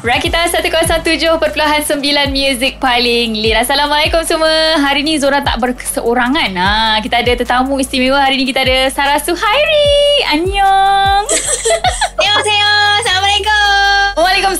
Rakita 107.9 Music paling lead. Assalamualaikum semua. Hari ni Zora tak berkeseorangan. Ha, kita ada tetamu istimewa. Hari ni kita ada Sarah Suhairi. Annyeong.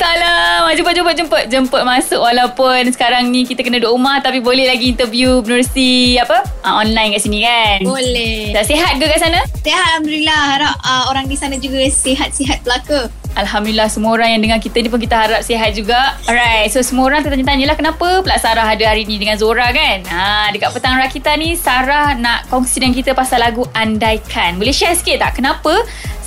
Waalaikumsalam. Jemput, jemput, jemput. Jemput masuk walaupun sekarang ni kita kena duduk rumah tapi boleh lagi interview menerusi apa? Ha, online kat sini kan? Boleh. Tak sihat ke kat sana? Sihat Alhamdulillah. Harap uh, orang di sana juga sihat-sihat belaka. Alhamdulillah semua orang yang dengar kita ni pun kita harap sihat juga. Alright, so semua orang tertanya-tanya lah kenapa pula Sarah ada hari ni dengan Zora kan? Ha, dekat petang Rakita ni Sarah nak kongsi dengan kita pasal lagu Andaikan. Boleh share sikit tak kenapa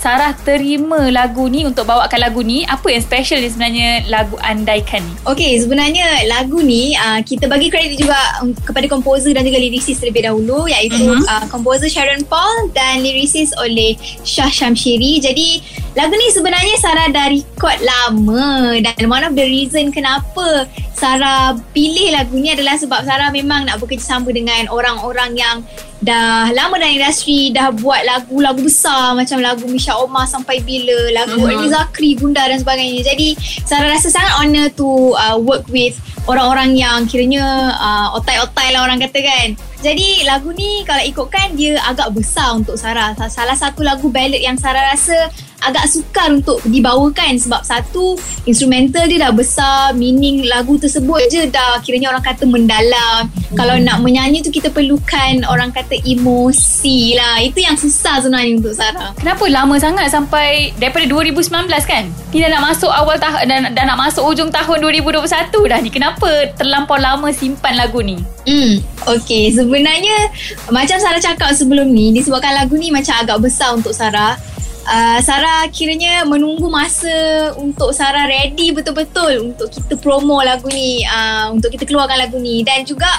Sarah terima lagu ni untuk bawakan lagu ni. Apa yang special ni sebenarnya lagu Andaikan ni? Okay, sebenarnya lagu ni uh, kita bagi kredit juga kepada komposer dan juga lyricist terlebih dahulu iaitu uh-huh. uh, komposer Sharon Paul dan lyricist oleh Shah Shamshiri. Jadi lagu ni sebenarnya Sarah dah record lama dan one of the reason kenapa Sarah pilih lagu ni adalah sebab Sarah memang nak bekerjasama dengan orang-orang yang dah lama dalam industri dah buat lagu-lagu besar macam lagu Misha Omar sampai bila lagu mm-hmm. Zakri Gunda dan sebagainya. Jadi saya rasa sangat honor to uh, work with orang-orang yang kiranya uh, otai-otai lah orang kata kan. Jadi lagu ni kalau ikutkan dia agak besar untuk Sarah. Salah satu lagu ballad yang Sarah rasa agak sukar untuk dibawakan sebab satu instrumental dia dah besar meaning lagu tersebut je dah kiranya orang kata mendalam. Hmm. kalau nak menyanyi tu kita perlukan orang kata emosi lah. Itu yang susah sebenarnya untuk Sarah. Kenapa lama sangat sampai daripada 2019 kan? Ni dah nak masuk awal tahun dah, dah nak masuk ujung tahun 2021 dah ni. Kenapa terlampau lama simpan lagu ni? Hmm Okay, sebenarnya macam Sarah cakap sebelum ni disebabkan lagu ni macam agak besar untuk Sarah uh, Sarah kiranya menunggu masa untuk Sarah ready betul-betul untuk kita promo lagu ni uh, untuk kita keluarkan lagu ni. Dan juga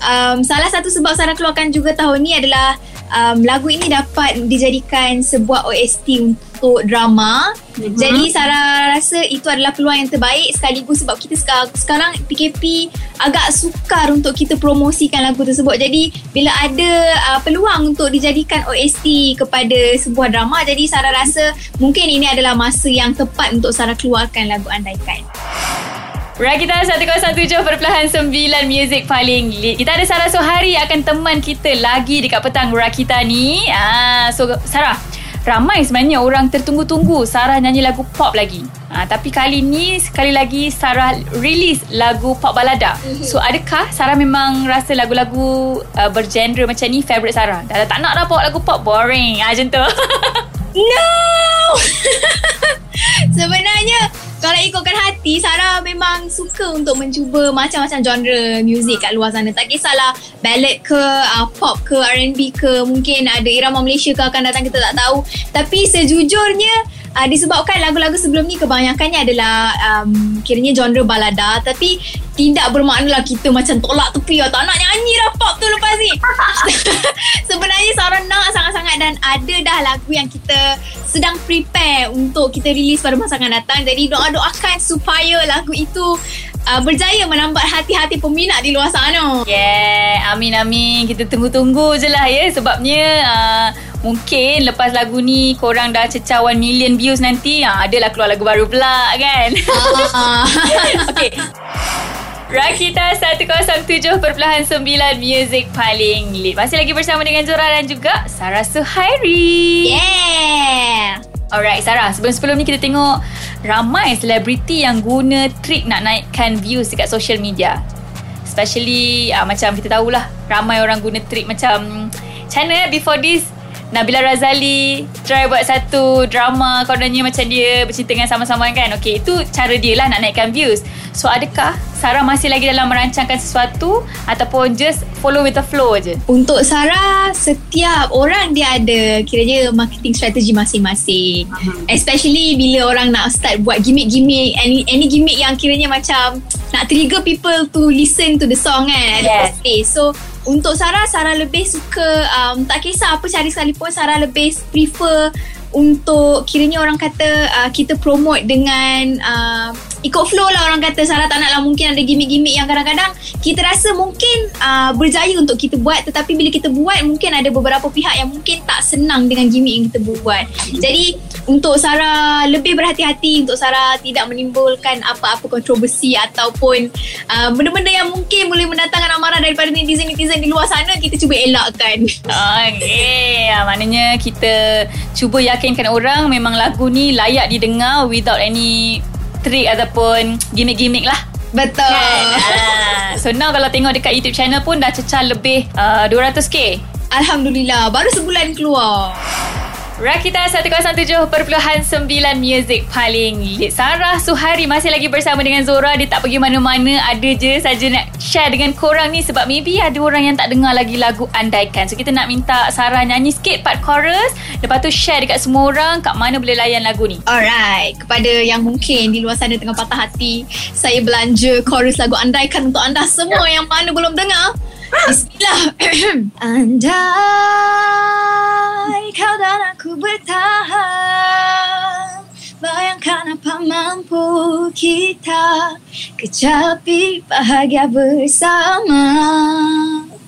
um, salah satu sebab Sarah keluarkan juga tahun ni adalah um, lagu ini dapat dijadikan sebuah OST untuk drama. Mm-hmm. Jadi Sarah rasa itu adalah peluang yang terbaik sekaligus sebab kita sekarang, sekarang PKP agak sukar untuk kita promosikan lagu tersebut. Jadi bila ada uh, peluang untuk dijadikan OST kepada sebuah drama, jadi Sarah rasa mungkin ini adalah masa yang tepat untuk Sarah keluarkan lagu Andaikan. Rakita 107.9 Music paling lead Kita ada Sarah Sohari Akan teman kita lagi Dekat petang Rakita ni ah, So Sarah Ramai sebenarnya orang tertunggu-tunggu Sarah nyanyi lagu pop lagi. Ah, Tapi kali ni Sekali lagi Sarah release lagu pop balada. Mhm. So adakah Sarah memang rasa lagu-lagu uh, Bergenre macam ni Favorite Sarah? Dah tak nak dah bawa lagu pop? Boring. Ah, Macam tu. No! Sebenarnya kalau ikutkan hati Sarah memang suka untuk mencuba macam-macam genre muzik kat luar sana. Tak kisahlah ballad ke uh, pop ke R&B ke mungkin ada irama Malaysia ke akan datang kita tak tahu. Tapi sejujurnya uh, disebabkan lagu-lagu sebelum ni kebanyakannya adalah um, kiranya genre balada. Tapi tidak bermakna lah kita macam tolak tepi atau nak nyanyi dah pop tu lepas ni. Sebenarnya Sarah nak sangat-sangat dan ada dah lagu yang kita sedang prepare untuk kita release pada masa akan datang. Jadi doa-doakan supaya lagu itu uh, berjaya menambat hati-hati peminat di luar sana. Yeah amin amin. Kita tunggu-tunggu je lah ya. Sebabnya uh, Mungkin lepas lagu ni korang dah cecah 1 million views nanti ha, Adalah keluar lagu baru pula kan? Ah. Okay Rakita 107.9 Music paling lead Masih lagi bersama dengan Zora dan juga Sarah Suhairi. Yeah. Alright Sarah Sebelum-sebelum ni kita tengok Ramai selebriti yang guna trik nak naikkan views dekat social media. Especially uh, macam kita tahulah Ramai orang guna trik macam mana eh before this Nabila Razali try buat satu drama kononnya macam dia bercinta dengan sama-sama kan. Okay, itu cara dia lah nak naikkan views. So, adakah Sarah masih lagi dalam merancangkan sesuatu ataupun just follow with the flow je? Untuk Sarah, setiap orang dia ada kiranya marketing strategi masing-masing. Uh-huh. Especially bila orang nak start buat gimmick-gimmick, any, any gimmick yang kiranya macam nak trigger people to listen to the song kan. Yes. So, untuk Sarah Sarah lebih suka um, tak kisah apa cari sekalipun Sarah lebih prefer untuk kiranya orang kata uh, kita promote dengan uh, ikut flow lah orang kata. Sarah tak nak lah mungkin ada gimmick-gimmick yang kadang-kadang kita rasa mungkin uh, berjaya untuk kita buat. Tetapi bila kita buat mungkin ada beberapa pihak yang mungkin tak senang dengan gimmick yang kita buat. Jadi untuk Sarah lebih berhati-hati untuk Sarah tidak menimbulkan apa-apa kontroversi ataupun uh, benda-benda yang mungkin boleh mendatangkan amarah daripada netizen-netizen di luar sana kita cuba elakkan. Okay, ah, maknanya kita cuba yakinkan orang memang lagu ni layak didengar without any trick ataupun gimmick-gimmick lah. Betul. Kan? Ah, so now kalau tengok dekat YouTube channel pun dah cecah lebih uh, 200k. Alhamdulillah baru sebulan keluar. Rakita 107.9 Music paling lit. Sarah Suhari masih lagi bersama dengan Zora. Dia tak pergi mana-mana. Ada je saja nak share dengan korang ni Sebab maybe ada orang yang tak dengar lagi lagu Andaikan. So kita nak minta Sarah nyanyi sikit part chorus. Lepas tu share dekat semua orang Kat mana boleh layan lagu ni. Alright, kepada yang mungkin di luar sana tengah patah hati, saya belanja chorus lagu Andaikan untuk anda semua yang mana belum dengar. Bismillah. Andai kita Kecapi bahagia bersama.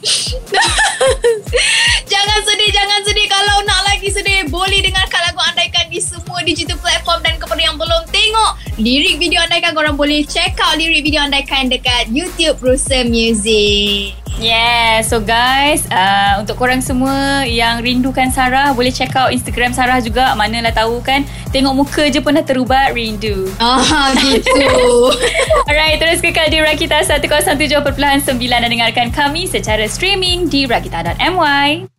Jangan sedih, jangan sedih. Kalau nak lagi sedih Boleh dengarkan lagu Andaikan di semua digital platform Dan kepada yang belum. Tengok Lirik video Andaikan Korang boleh. Check out lirik video Andaikan Dekat YouTube Rusa Music Yeah, so guys, uh, untuk korang semua yang rindukan Sarah, boleh check out Instagram Sarah juga. Manalah tahu kan, tengok muka je pun dah terubat rindu. Ah gitu Alright, terus kekal di Rakita 107.9 dan dengarkan kami secara streaming di rakita.my.